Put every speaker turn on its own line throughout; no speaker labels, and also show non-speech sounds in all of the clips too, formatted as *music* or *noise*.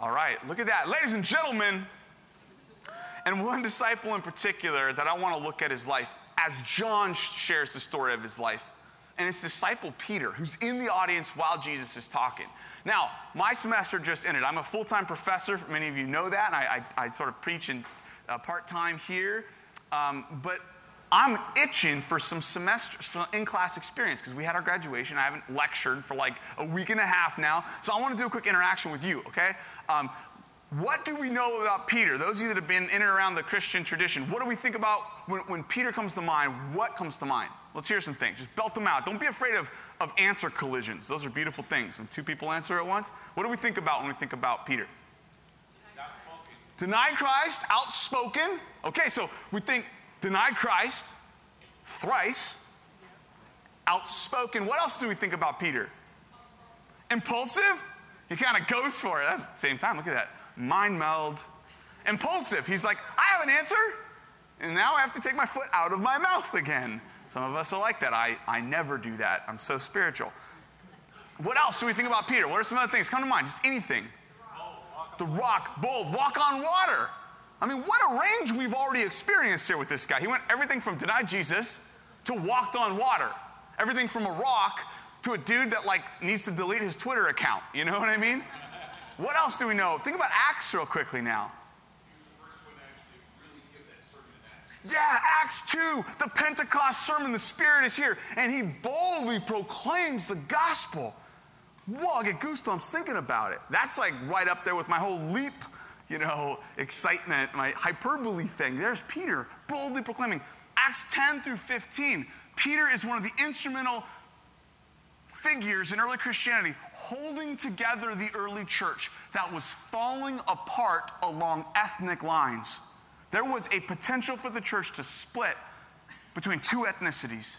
All right, look at that. Ladies and gentlemen, and one disciple in particular that I want to look at his life as John shares the story of his life. And it's disciple Peter, who's in the audience while Jesus is talking. Now, my semester just ended. I'm a full time professor. Many of you know that. And I, I, I sort of preach in uh, part time here. Um, but I'm itching for some semester, some in class experience because we had our graduation. I haven't lectured for like a week and a half now. So I want to do a quick interaction with you, okay? Um, what do we know about Peter? Those of you that have been in and around the Christian tradition, what do we think about when, when Peter comes to mind? What comes to mind? Let's hear some things. Just belt them out. Don't be afraid of, of answer collisions. Those are beautiful things. When two people answer at once, what do we think about when we think about Peter? Denied Christ, outspoken. Okay, so we think denied Christ thrice, outspoken. What else do we think about Peter? Impulsive? He kind of goes for it. That's the same time. Look at that. Mind meld. Impulsive. He's like, I have an answer, and now I have to take my foot out of my mouth again. Some of us are like that. I, I never do that. I'm so spiritual. What else do we think about Peter? What are some other things? Come to mind. Just anything. The rock, bold, walk on water. I mean, what a range we've already experienced here with this guy. He went everything from denied Jesus to walked on water, everything from a rock to a dude that like needs to delete his Twitter account. You know what I mean? What else do we know? Think about Acts real quickly now. Yeah, Acts 2, the Pentecost sermon, the Spirit is here, and he boldly proclaims the gospel. Whoa, I get goosebumps thinking about it. That's like right up there with my whole leap, you know, excitement, my hyperbole thing. There's Peter boldly proclaiming. Acts 10 through 15, Peter is one of the instrumental figures in early Christianity holding together the early church that was falling apart along ethnic lines. There was a potential for the church to split between two ethnicities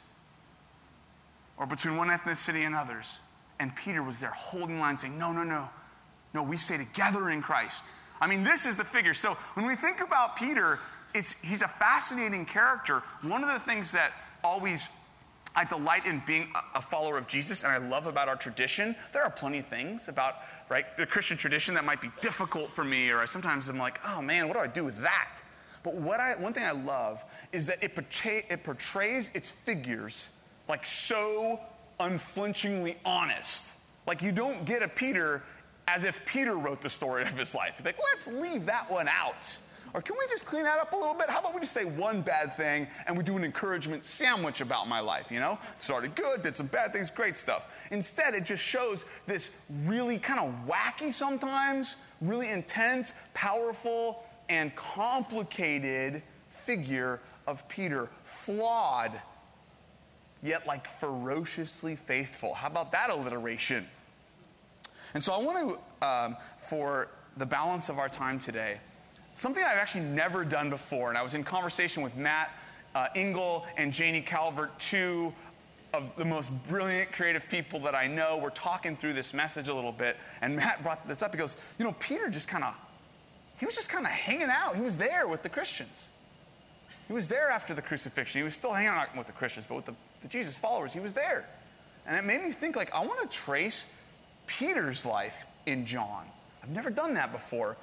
or between one ethnicity and others. And Peter was there holding line saying, No, no, no. No, we stay together in Christ. I mean, this is the figure. So when we think about Peter, it's, he's a fascinating character. One of the things that always I delight in being a follower of Jesus, and I love about our tradition. There are plenty of things about right the Christian tradition that might be difficult for me, or I sometimes I'm like, oh man, what do I do with that? But what I, one thing I love is that it, portray, it portrays its figures like so unflinchingly honest. Like you don't get a Peter as if Peter wrote the story of his life. Like, let's leave that one out. Or can we just clean that up a little bit? How about we just say one bad thing and we do an encouragement sandwich about my life, you know? Started good, did some bad things, great stuff. Instead, it just shows this really kind of wacky sometimes, really intense, powerful, and complicated figure of Peter. Flawed, yet like ferociously faithful. How about that alliteration? And so I want to, um, for the balance of our time today, something I've actually never done before, and I was in conversation with Matt uh, Engel and Janie Calvert, two of the most brilliant creative people that I know. We're talking through this message a little bit, and Matt brought this up. He goes, You know, Peter just kind of, he was just kind of hanging out. He was there with the Christians. He was there after the crucifixion. He was still hanging out with the Christians, but with the, the Jesus followers, he was there. And it made me think, like, I want to trace Peter's life in John. I've never done that before.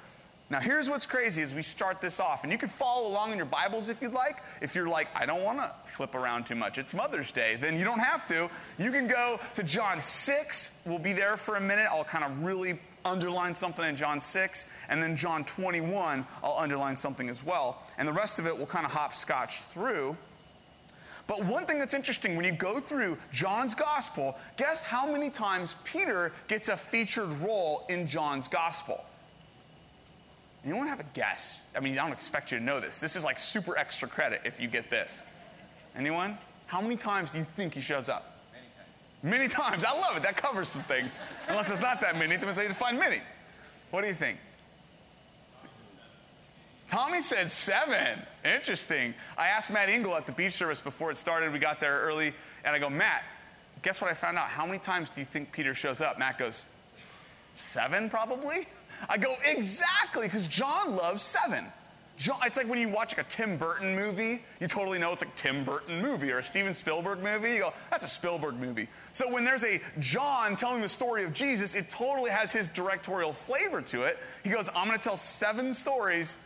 Now, here's what's crazy as we start this off, and you can follow along in your Bibles if you'd like. If you're like, I don't want to flip around too much, it's Mother's Day, then you don't have to. You can go to John 6. We'll be there for a minute. I'll kind of really underline something in John 6, and then John 21, I'll underline something as well. And the rest of it will kind of hopscotch through. But one thing that's interesting when you go through John's gospel, guess how many times Peter gets a featured role in John's gospel? Anyone have a guess? I mean, I don't expect you to know this. This is like super extra credit if you get this. Anyone? How many times do you think he shows up? Many times. Many times. I love it. That covers some things. Unless it's not that many, then it's to find many. What do you think? Tommy said seven. Interesting. I asked Matt Engel at the beach service before it started. We got there early, and I go, Matt, guess what I found out? How many times do you think Peter shows up? Matt goes, seven probably? *laughs* I go, exactly, because John loves seven. John, it's like when you watch like a Tim Burton movie, you totally know it's a Tim Burton movie or a Steven Spielberg movie. You go, that's a Spielberg movie. So when there's a John telling the story of Jesus, it totally has his directorial flavor to it. He goes, I'm going to tell seven stories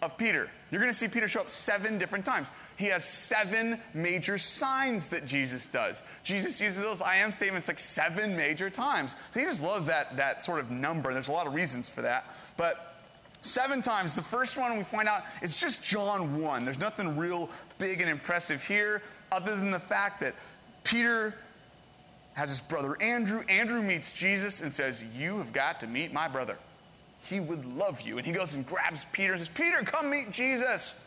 of Peter. You're going to see Peter show up seven different times. He has seven major signs that Jesus does. Jesus uses those I am statements like seven major times. So he just loves that, that sort of number. There's a lot of reasons for that. But Seven times. The first one we find out is just John 1. There's nothing real big and impressive here, other than the fact that Peter has his brother Andrew. Andrew meets Jesus and says, You have got to meet my brother. He would love you. And he goes and grabs Peter and says, Peter, come meet Jesus.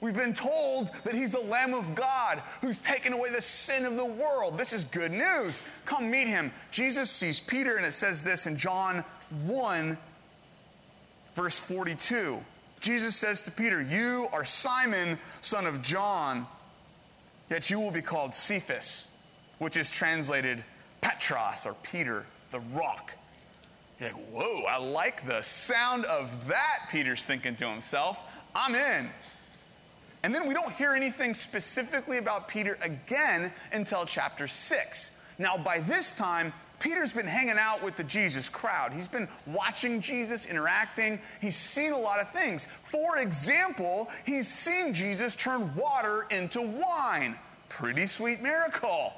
We've been told that he's the Lamb of God who's taken away the sin of the world. This is good news. Come meet him. Jesus sees Peter, and it says this in John 1 verse 42. Jesus says to Peter, You are Simon, son of John, yet you will be called Cephas, which is translated Petros or Peter, the rock. You're like, Whoa, I like the sound of that, Peter's thinking to himself. I'm in. And then we don't hear anything specifically about Peter again until chapter 6. Now, by this time, Peter's been hanging out with the Jesus crowd. He's been watching Jesus, interacting. He's seen a lot of things. For example, he's seen Jesus turn water into wine. Pretty sweet miracle.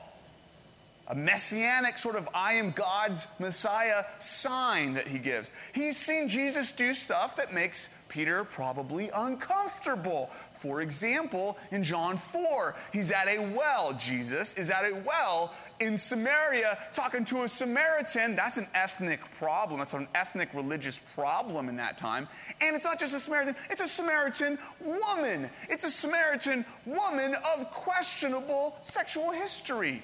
A messianic sort of I am God's Messiah sign that he gives. He's seen Jesus do stuff that makes Peter probably uncomfortable. For example, in John 4, he's at a well. Jesus is at a well in Samaria talking to a Samaritan. That's an ethnic problem. That's an ethnic religious problem in that time. And it's not just a Samaritan, it's a Samaritan woman. It's a Samaritan woman of questionable sexual history.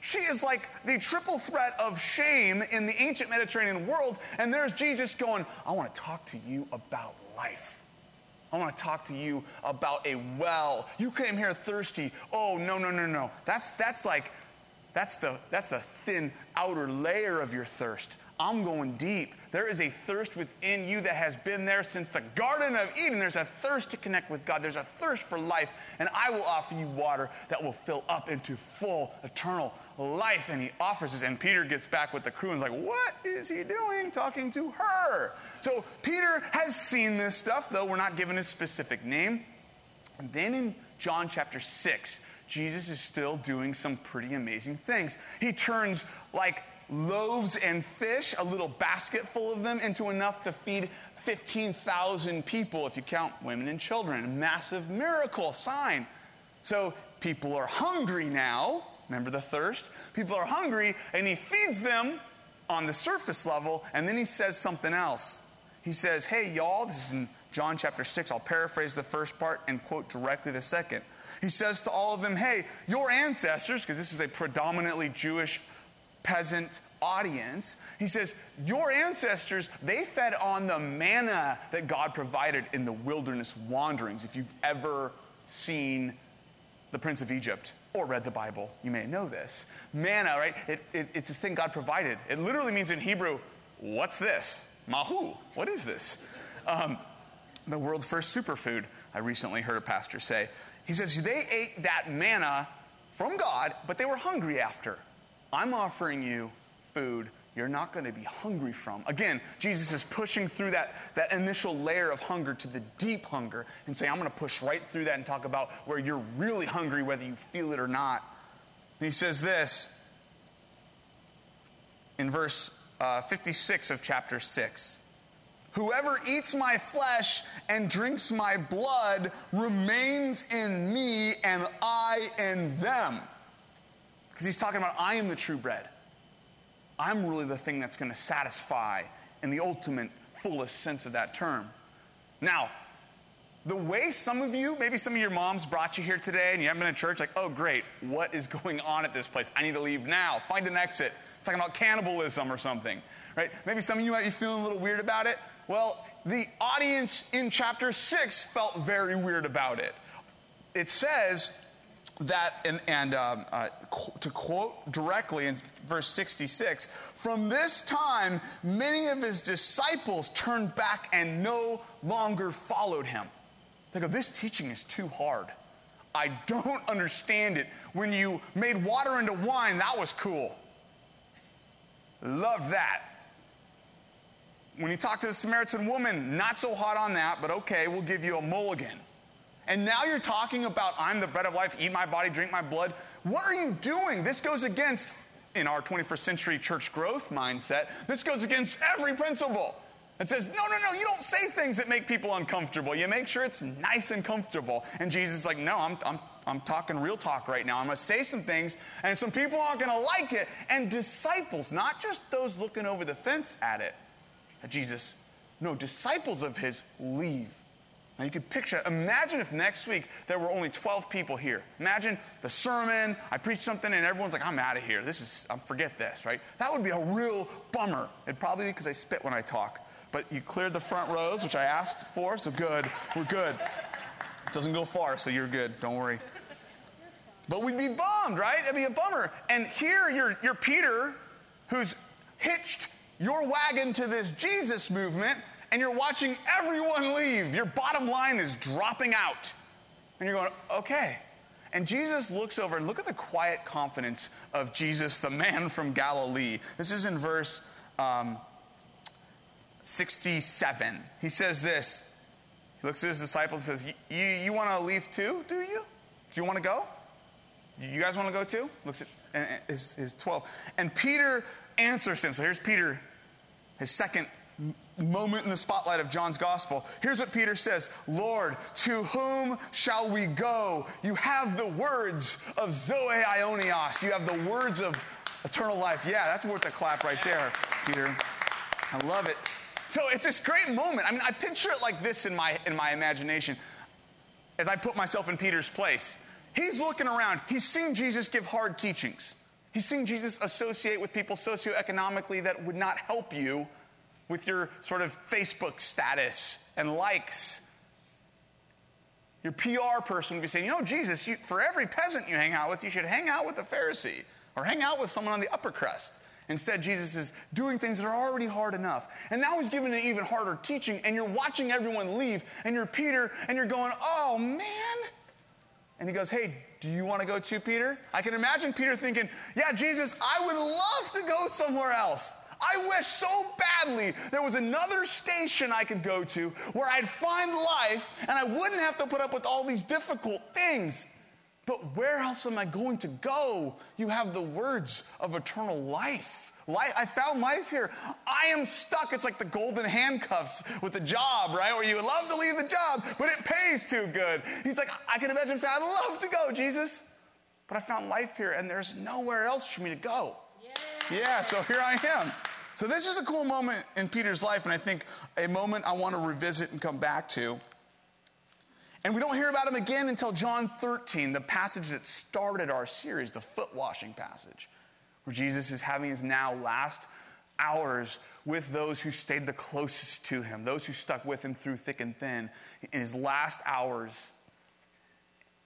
She is like the triple threat of shame in the ancient Mediterranean world. And there's Jesus going, I want to talk to you about life. I want to talk to you about a well. You came here thirsty. Oh, no, no, no, no. That's, that's like, that's the, that's the thin outer layer of your thirst. I'm going deep. There is a thirst within you that has been there since the Garden of Eden. There's a thirst to connect with God. There's a thirst for life. And I will offer you water that will fill up into full, eternal life. And he offers this. And Peter gets back with the crew and is like, What is he doing talking to her? So Peter has seen this stuff, though we're not given a specific name. And then in John chapter 6, Jesus is still doing some pretty amazing things. He turns like loaves and fish, a little basket full of them, into enough to feed 15,000 people if you count women and children. A massive miracle sign. So people are hungry now. Remember the thirst? People are hungry, and he feeds them on the surface level, and then he says something else. He says, Hey, y'all, this is in John chapter 6. I'll paraphrase the first part and quote directly the second. He says to all of them, Hey, your ancestors, because this is a predominantly Jewish peasant audience. He says, Your ancestors, they fed on the manna that God provided in the wilderness wanderings. If you've ever seen The Prince of Egypt or read the Bible, you may know this. Manna, right? It, it, it's this thing God provided. It literally means in Hebrew, What's this? Mahu. What is this? Um, the world's first superfood, I recently heard a pastor say. He says, They ate that manna from God, but they were hungry after. I'm offering you food you're not going to be hungry from. Again, Jesus is pushing through that, that initial layer of hunger to the deep hunger and say, I'm going to push right through that and talk about where you're really hungry, whether you feel it or not. And he says this in verse uh, 56 of chapter 6 Whoever eats my flesh and drinks my blood remains in me, and I in them. Because he's talking about, I am the true bread. I'm really the thing that's going to satisfy in the ultimate, fullest sense of that term. Now, the way some of you, maybe some of your moms brought you here today and you haven't been to church, like, oh, great, what is *laughs* going on at this place? I need to leave now. Find an exit. It's talking about cannibalism or something, right? Maybe some of you might be feeling a little weird about it. Well, the audience in chapter 6 felt very weird about it. It says, that, and, and um, uh, to quote directly in verse 66, from this time, many of his disciples turned back and no longer followed him. They go, This teaching is too hard. I don't understand it. When you made water into wine, that was cool. Love that. When you talk to the Samaritan woman, not so hot on that, but okay, we'll give you a mulligan. And now you're talking about, I'm the bread of life, eat my body, drink my blood. What are you doing? This goes against, in our 21st century church growth mindset, this goes against every principle. It says, no, no, no, you don't say things that make people uncomfortable. You make sure it's nice and comfortable. And Jesus is like, no, I'm, I'm, I'm talking real talk right now. I'm going to say some things, and some people aren't going to like it. And disciples, not just those looking over the fence at it, Jesus, no, disciples of his leave. Now you can picture, imagine if next week there were only 12 people here. Imagine the sermon, I preach something and everyone's like, I'm out of here. This is, I'm forget this, right? That would be a real bummer. It'd probably be because I spit when I talk. But you cleared the front rows, which I asked for, so good. We're good. It doesn't go far, so you're good. Don't worry. But we'd be bummed, right? It'd be a bummer. And here you're, you're Peter, who's hitched your wagon to this Jesus movement, and you're watching everyone leave. Your bottom line is dropping out. And you're going, okay. And Jesus looks over and look at the quiet confidence of Jesus, the man from Galilee. This is in verse um, 67. He says this. He looks at his disciples and says, You, you want to leave too, do you? Do you want to go? You guys want to go too? Looks at his, his 12. And Peter answers him. So here's Peter, his second moment in the spotlight of John's gospel. Here's what Peter says Lord, to whom shall we go? You have the words of Zoe aionios, You have the words of eternal life. Yeah, that's worth a clap right there, Peter. I love it. So it's this great moment. I mean, I picture it like this in my, in my imagination as I put myself in Peter's place. He's looking around, he's seen Jesus give hard teachings. He's seen Jesus associate with people socioeconomically that would not help you with your sort of Facebook status and likes. Your PR person would be saying, you know, Jesus, you, for every peasant you hang out with, you should hang out with a Pharisee or hang out with someone on the upper crust. Instead, Jesus is doing things that are already hard enough. And now he's giving an even harder teaching, and you're watching everyone leave, and you're Peter, and you're going, oh man. And he goes, hey, do you want to go too, Peter? I can imagine Peter thinking, yeah, Jesus, I would love to go somewhere else. I wish so badly there was another station I could go to where I'd find life and I wouldn't have to put up with all these difficult things. But where else am I going to go? You have the words of eternal life. life. I found life here. I am stuck. It's like the golden handcuffs with the job, right? Where you would love to leave the job, but it pays too good. He's like, I can imagine him saying, I'd love to go, Jesus. But I found life here and there's nowhere else for me to go. Yeah, Yeah, so here I am. So this is a cool moment in Peter's life, and I think a moment I want to revisit and come back to. And we don't hear about him again until John 13, the passage that started our series, the foot washing passage, where Jesus is having his now last hours with those who stayed the closest to him, those who stuck with him through thick and thin. In his last hours,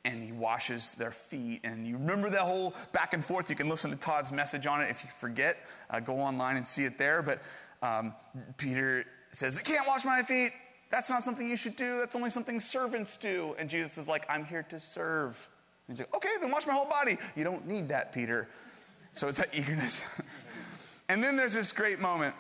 and he washes their feet. And you remember that whole back and forth. You can listen to Todd's message on it if you forget. Uh, go online and see it there. But um, Peter says, I can't wash my feet. That's not something you should do. That's only something servants do. And Jesus is like, I'm here to serve. And he's like, okay, then wash my whole body. You don't need that, Peter. So it's that *laughs* eagerness. and then there's this great moment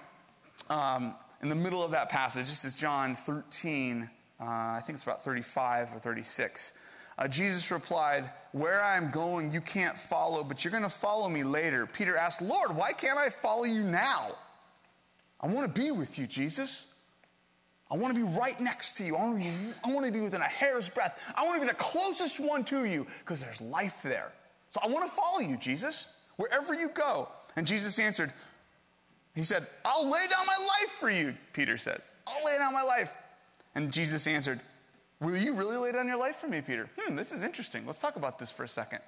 um, in the middle of that passage. This is John 13. Uh, I think it's about 35 or 36. Uh, Jesus replied, Where I am going, you can't follow, but you're going to follow me later. Peter asked, Lord, why can't I follow you now? I want to be with you, Jesus. I want to be right next to you. I want to be, I want to be within a hair's breadth. I want to be the closest one to you because there's life there. So I want to follow you, Jesus, wherever you go. And Jesus answered, He said, I'll lay down my life for you, Peter says. I'll lay down my life. And Jesus answered, Will you really lay down your life for me, Peter? Hmm, this is interesting. Let's talk about this for a second.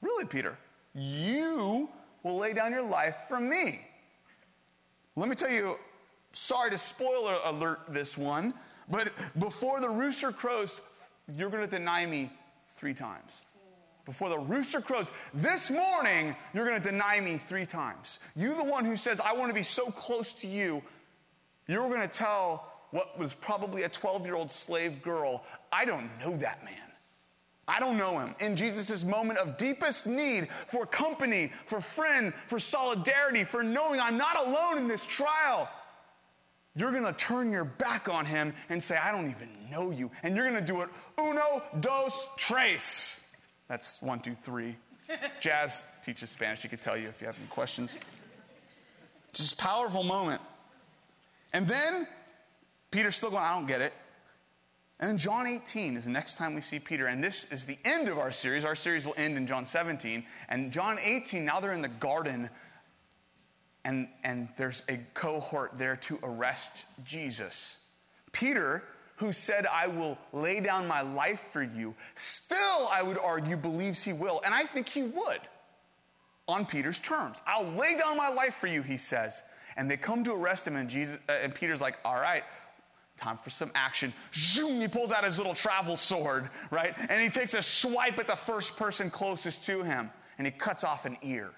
Really, Peter? You will lay down your life for me. Let me tell you, sorry to spoiler alert this one, but before the rooster crows, you're going to deny me three times. before the rooster crows, this morning you're going to deny me three times. You, the one who says, I want to be so close to you, you're going to tell what was probably a 12 year old slave girl, I don't know that man. I don't know him. In Jesus' moment of deepest need for company, for friend, for solidarity, for knowing I'm not alone in this trial, you're to turn your back on him and say, I don't even know you. And you're to do it uno, dos, tres. That's one, two, three. *laughs* Jazz teaches Spanish. She could tell you if you have any questions. This powerful moment. And then Peter's still going, I don't get it. And then John 18 is the next time we see Peter. And this is the end of our series. Our series will end in John 17. And John 18, now they're in the garden and, and there's a cohort there to arrest Jesus. Peter, who said, I will lay down my life for you, still, I would argue, believes he will. And I think he would on Peter's terms. I'll lay down my life for you, he says. And they come to arrest him, and, Jesus, uh, and Peter's like, All right, time for some action. Zoom, he pulls out his little travel sword, right? And he takes a swipe at the first person closest to him, and he cuts off an ear.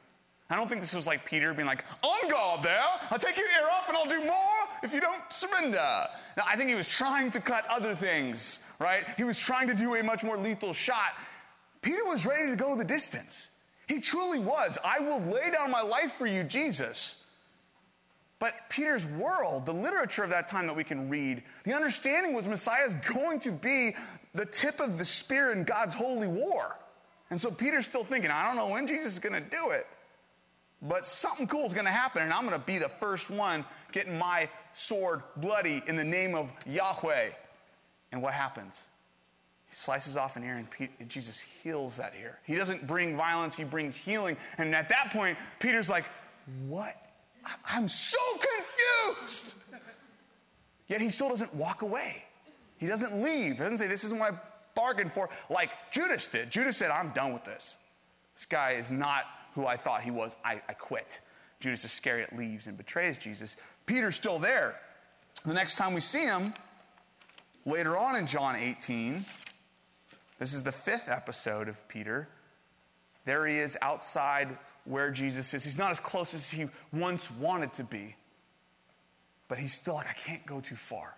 I don't think this was like Peter being like, on guard there, I'll take your ear off and I'll do more if you don't surrender. Now, I think he was trying to cut other things, right? He was trying to do a much more lethal shot. Peter was ready to go the distance. He truly was. I will lay down my life for you, Jesus. But Peter's world, the literature of that time that we can read, the understanding was Messiah is going to be the tip of the spear in God's holy war. And so Peter's still thinking, I don't know when Jesus is going to do it. But something cool is going to happen, and I'm going to be the first one getting my sword bloody in the name of Yahweh. And what happens? He slices off an ear, and Jesus heals that ear. He doesn't bring violence, he brings healing. And at that point, Peter's like, What? I'm so confused. Yet he still doesn't walk away. He doesn't leave. He doesn't say, This isn't what I bargained for, like Judas did. Judas said, I'm done with this. This guy is not who I thought he was, I, I quit. Judas Iscariot leaves and betrays Jesus. Peter's still there. The next time we see him, later on in John 18, this is the fifth episode of Peter. There he is outside where Jesus is. He's not as close as he once wanted to be, but he's still like, I can't go too far.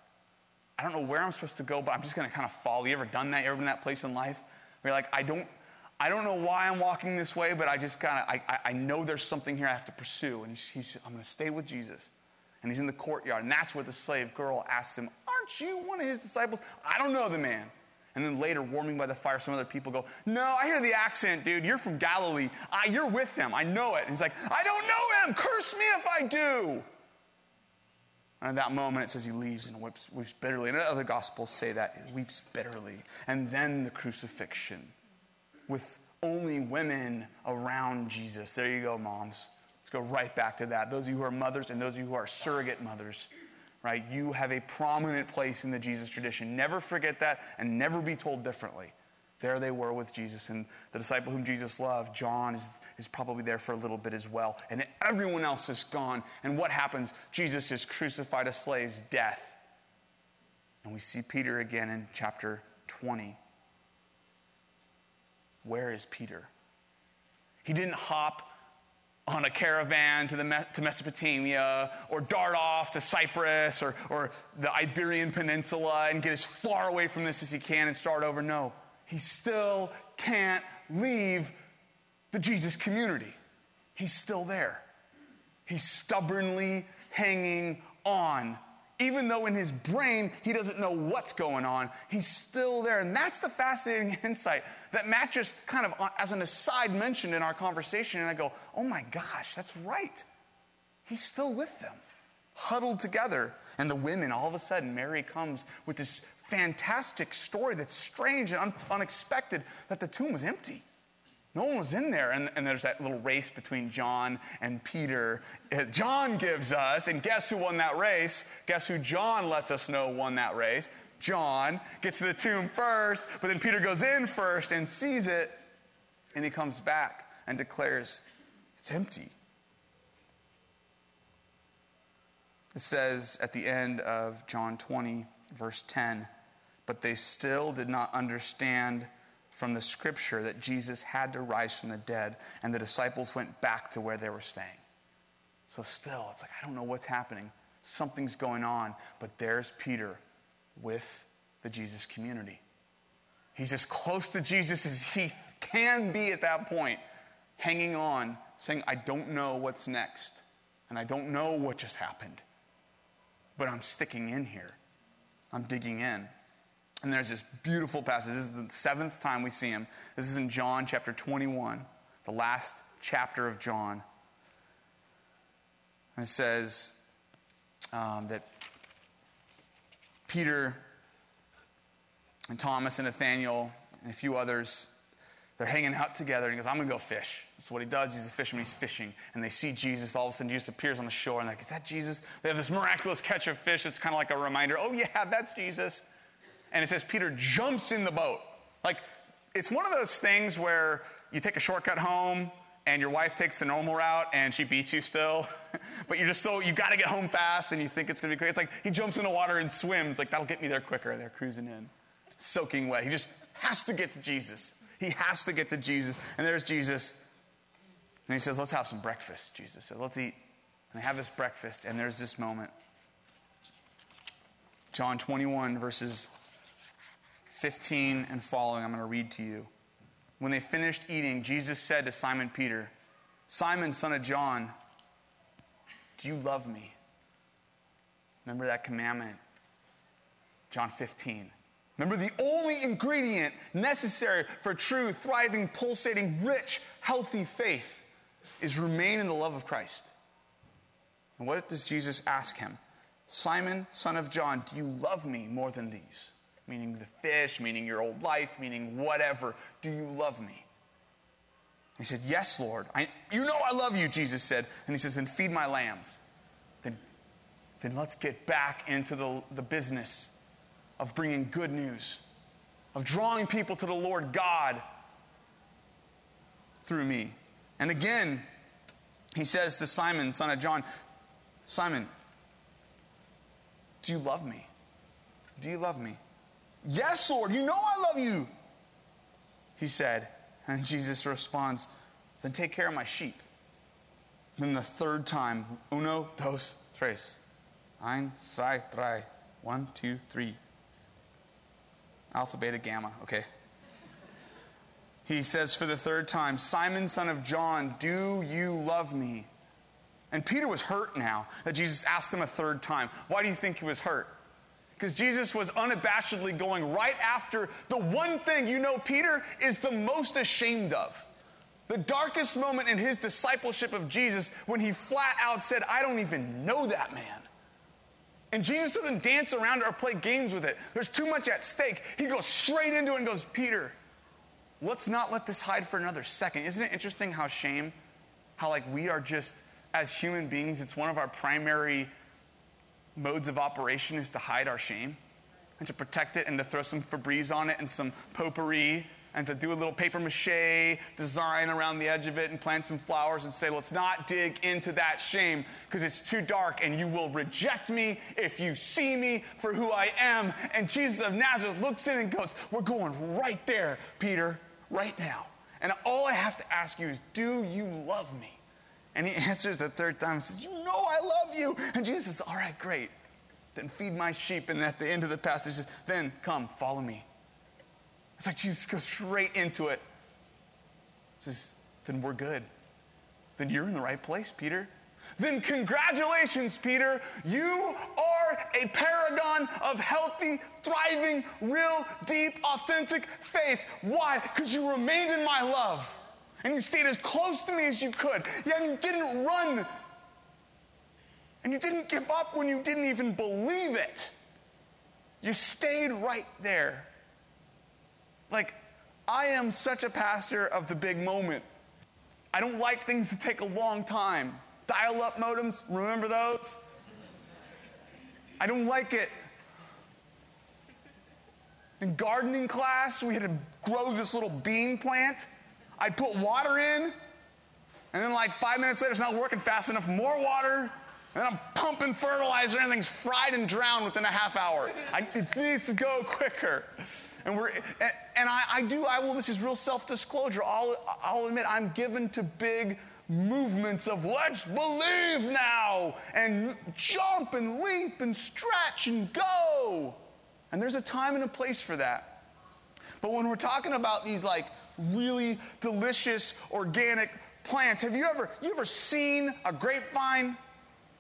I don't know where I'm supposed to go, but I'm just to kind of follow. You ever done that? You ever been in that place in life where you're like, I don't, I don't know why I'm walking this way, but I just kind of, I, I know there's something here I have to pursue. And he's, he's I'm to stay with Jesus. And he's in the courtyard. And that's where the slave girl asks him, Aren't you one of his disciples? I don't know the man. And then later, warming by the fire, some other people go, No, I hear the accent, dude. You're from Galilee. I, you're with him. I know it. And he's like, I don't know him. Curse me if I do. And at that moment, it says he leaves and weeps, weeps bitterly. And other gospels say that he weeps bitterly. And then the crucifixion with only women around Jesus. There you go, moms. Let's go right back to that. Those of you who are mothers and those of you who are surrogate mothers, right? You have a prominent place in the Jesus tradition. Never forget that and never be told differently. There they were with Jesus, and the disciple whom Jesus loved, John, is, is probably there for a little bit as well. And everyone else is gone. And what happens? Jesus is crucified a slave's death. And we see Peter again in chapter 20. Where is Peter? He didn't hop on a caravan to, the, to Mesopotamia or dart off to Cyprus or, or the Iberian Peninsula and get as far away from this as he can and start over. No, he still can't leave the Jesus community. He's still there. He's stubbornly hanging on even though in his brain he doesn't know what's going on, he's still there. And that's the fascinating *laughs* insight that Matt just kind of, uh, as an aside, mentioned in our conversation. And I go, oh my gosh, that's right. He's still with them, huddled together. And the women, all of a sudden, Mary comes with this fantastic story that's strange and un- unexpected that the tomb was empty. No one was in there. And, and, there's that little race between John and Peter. Uh, John gives us, and guess who won that race? Guess who John lets us know won that race? John gets to the tomb first, but then Peter goes in first and sees it, and he comes back and declares, It's empty. It says at the end of John 20, verse 10, but they still did not understand from the scripture that Jesus had to rise from the dead, and the disciples went back to where they were staying. So, still, it's like, I don't know what's happening. Something's going on, but there's Peter with the Jesus community. He's as close to Jesus as he can be at that point, hanging on, saying, I don't know what's next, and I don't know what just happened, but I'm sticking in here. I'm digging in. And there's this beautiful passage. This is the seventh time we see him. This is in John chapter 21, the last chapter of John. And it says um, that Peter and Thomas and Nathaniel and a few others, they're hanging out together. And he goes, I'm going to go fish. So what he does, he's a fisherman, he's fishing. And they see Jesus. All of a sudden, Jesus appears on the shore. And they're like, is that Jesus? They have this miraculous catch of fish. It's kind of like a reminder, oh, yeah, that's Jesus and it says Peter jumps in the boat. Like, it's one of those things where you take a shortcut home and your wife takes the normal route and she beats you still, *laughs* but you're just so, you gotta get home fast and you think it's gonna be quick. It's like he jumps in the water and swims, like that'll get me there quicker. They're cruising in, soaking wet. He just has to get to Jesus. He has to get to Jesus. And there's Jesus. And he says, Let's have some breakfast, Jesus says. Let's eat. And they have this breakfast, and there's this moment. John 21, verses 15 and following, I'm going to read to you. When they finished eating, Jesus said to Simon Peter, Simon, son of John, do you love me? Remember that commandment? John 15. Remember the only ingredient necessary for true, thriving, pulsating, rich, healthy faith is remain in the love of Christ. And what does Jesus ask him? Simon, son of John, do you love me more than these? Meaning the fish, meaning your old life, meaning whatever. Do you love me? He said, Yes, Lord. I, you know I love you, Jesus said. And he says, Then feed my lambs. Then, then let's get back into the, the business of bringing good news, of drawing people to the Lord God through me. And again, he says to Simon, son of John, Simon, do you love me? Do you love me? Yes, Lord, you know I love you. He said, and Jesus responds, Then take care of my sheep. Then the third time, uno, dos, tres. Ein, zwei, drei. One, two, three. Alpha, beta, gamma. Okay. He says for the third time, Simon, son of John, do you love me? And Peter was hurt now that Jesus asked him a third time. Why do you think he was hurt? Because Jesus was unabashedly going right after the one thing you know Peter is the most ashamed of. The darkest moment in his discipleship of Jesus when he flat out said, I don't even know that man. And Jesus doesn't dance around or play games with it. There's too much at stake. He goes straight into it and goes, Peter, let's not let this hide for another second. Isn't it interesting how shame, how like we are just, as human beings, it's one of our primary modes of operation is to hide our shame and to protect it and to throw some Febreze on it and some potpourri and to do a little paper mache design around the edge of it and plant some flowers and say, let's not dig into that shame because it's too dark and you will reject me if you see me for who I am. And Jesus of Nazareth looks in and goes, We're going right there, Peter, right now. And all I have to ask you is, Do you love me? And he *laughs* answers the third time and says, You know I love you. And Jesus says, All right, great. Then feed my sheep. And at the end of the passage, says, Then come, follow me. It's like Jesus goes straight into it. He says, Then we're good. Then you're in the right place, Peter. Then congratulations, Peter. You are a paragon of healthy, thriving, real, deep, authentic faith. Why? Because you remained in my love and you stayed as close to me as you could. Yeah, and you didn't run. And you didn't give up when you didn't even believe it. You stayed right there. Like, I am such a pastor of the big moment. I don't like things that take a long time. Dial up modems, remember those? I don't like it. In gardening class, we had to grow this little bean plant. I'd put water in, and then like five minutes later, it's not working fast enough, more water. And I'm pumping fertilizer, and everything's fried and drowned within a half hour. I, it needs to go quicker. And we're and, and I, I, do, I will, this is real self-disclosure. I'll, I'll admit I'm given to big movements of let's believe now and jump and leap and stretch and go. And there's a time and a place for that. But when we're talking about these like really delicious organic plants, have you ever you ever seen a grapevine?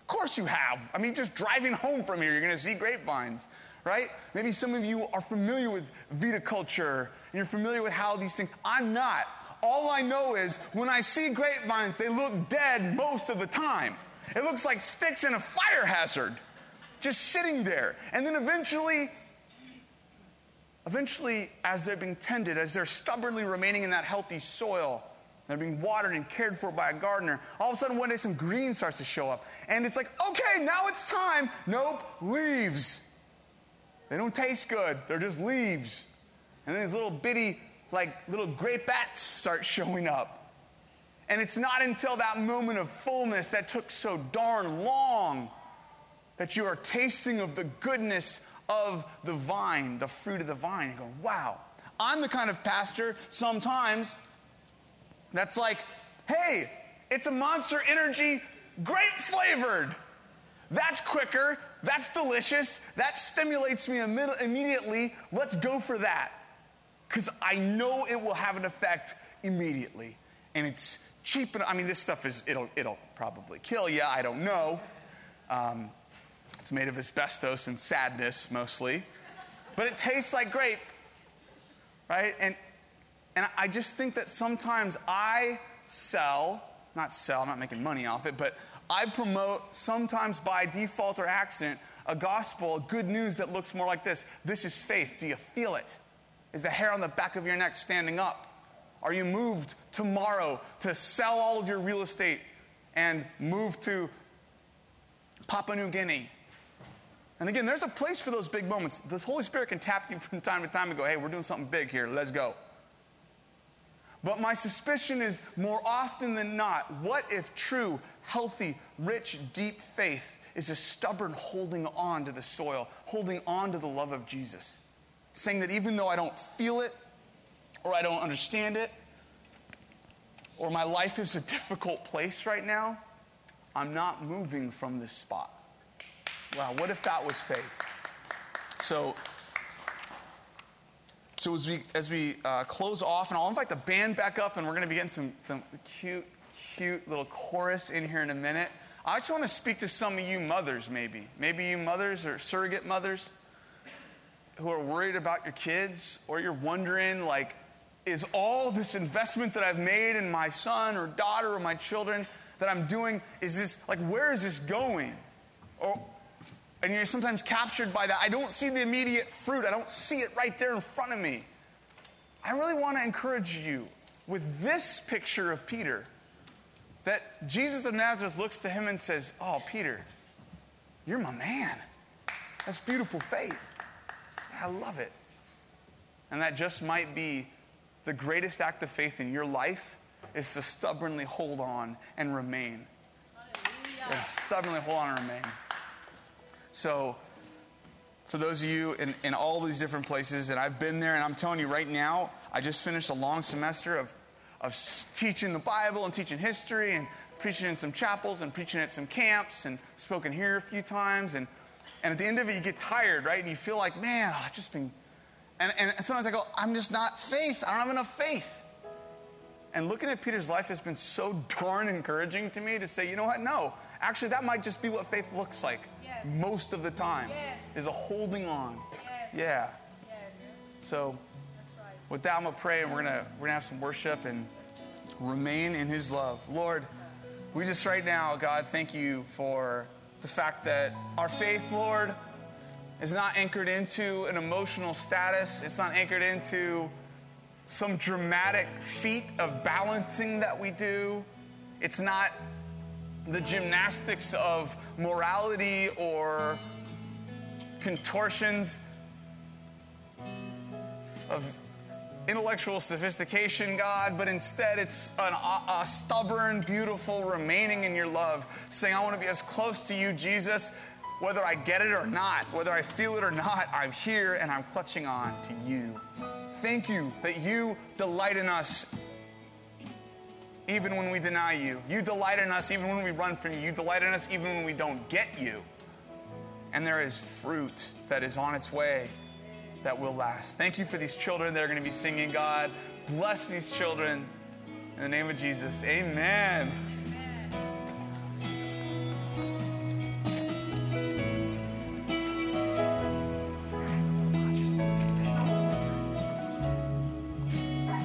Of course you have. I mean, just driving home from here, you're gonna see grapevines, right? Maybe some of you are familiar with viticulture and you're familiar with how these things. I'm not. All I know is when I see grapevines, they look dead most of the time. It looks like sticks in a fire hazard, just sitting there. And then eventually, eventually, as they're being tended, as they're stubbornly remaining in that healthy soil, they're being watered and cared for by a gardener. All of a sudden, one day, some green starts to show up. And it's like, okay, now it's time. Nope, leaves. They don't taste good, they're just leaves. And then these little bitty like little grapettes start showing up. And it's not until that moment of fullness that took so darn long that you are tasting of the goodness of the vine, the fruit of the vine. You go, wow. I'm the kind of pastor sometimes that's like, hey, it's a monster energy, grape flavored. That's quicker, that's delicious, that stimulates me immediately. Let's go for that because I know it will have an effect immediately. And it's cheap. And, I mean, this stuff is, it'll, it'll probably kill you. I don't know. Um, it's made of asbestos and sadness mostly. But it tastes like grape, right? And, and I just think that sometimes I sell, not sell, I'm not making money off it, but I promote sometimes by default or accident a gospel, good news that looks more like this. This is faith. Do you feel it? Is the hair on the back of your neck standing up? Are you moved tomorrow to sell all of your real estate and move to Papua New Guinea? And again, there's a place for those big moments. This Holy Spirit can tap you from time to time and go, hey, we're doing something big here, let's go. But my suspicion is more often than not, what if true, healthy, rich, deep faith is a stubborn holding on to the soil, holding on to the love of Jesus? saying that even though I don't feel it, or I don't understand it, or my life is a *laughs* difficult place right now, I'm not moving from this spot. Wow, what if that was faith? So, so as we as we uh, close off, and I'll invite the band back up, and we're going to be getting some, some cute, cute little chorus in here in a minute. I just want to speak to some of you mothers, maybe, maybe you mothers or surrogate mothers who are worried about your kids, or you're wondering, like, is all this investment that I've made in my son or daughter or my children that I'm doing, is this, like, where is this going? Or, and you're sometimes captured by that. I don't see the immediate fruit, I don't see it right there in front of me. I really want to encourage you with this picture of Peter that Jesus of Nazareth looks to him and says, Oh, Peter, you're my man. That's beautiful faith. I love it. And that just might be the greatest act of faith in your life is to stubbornly hold on and remain. Yeah, stubbornly hold on and remain. So, for those of you in, in all these different places, and I've been there, and I'm telling you right now, I just finished a long semester of, of teaching the Bible and teaching history and preaching in some chapels and preaching at some camps and spoken here a few times and and at the end of it, you get tired, right? And you feel like, man, I've just been. And, and sometimes I go, I'm just not faith. I don't have enough faith. And looking at Peter's life has been so *laughs* darn encouraging to me to say, you know what? No, actually, that might just be what faith looks like yes. most of the time yes. is a holding on. Yes. Yeah. So, right. with that, I'm going to pray and we're going to we're gonna have some worship and remain in his love. Lord, we just right now, God, thank you for the fact that our faith, Lord, is not anchored into an emotional status, it's not anchored into some dramatic feat of balancing that we do. It's not the gymnastics of morality or contortions of intellectual sophistication, God, but instead it's an, a, a stubborn, beautiful remaining in your love, saying, I want to be as close to you, Jesus, whether I get it or not, whether I feel it or not, I'm here and I'm clutching on to you. Thank you that you delight in us even when we deny you. You delight in us even when we run from you. You delight in us even when we don't get you. And there is fruit that is on its way that will last. Thank you for these children that are going to be singing, God. Bless these children. In the name of Jesus, amen.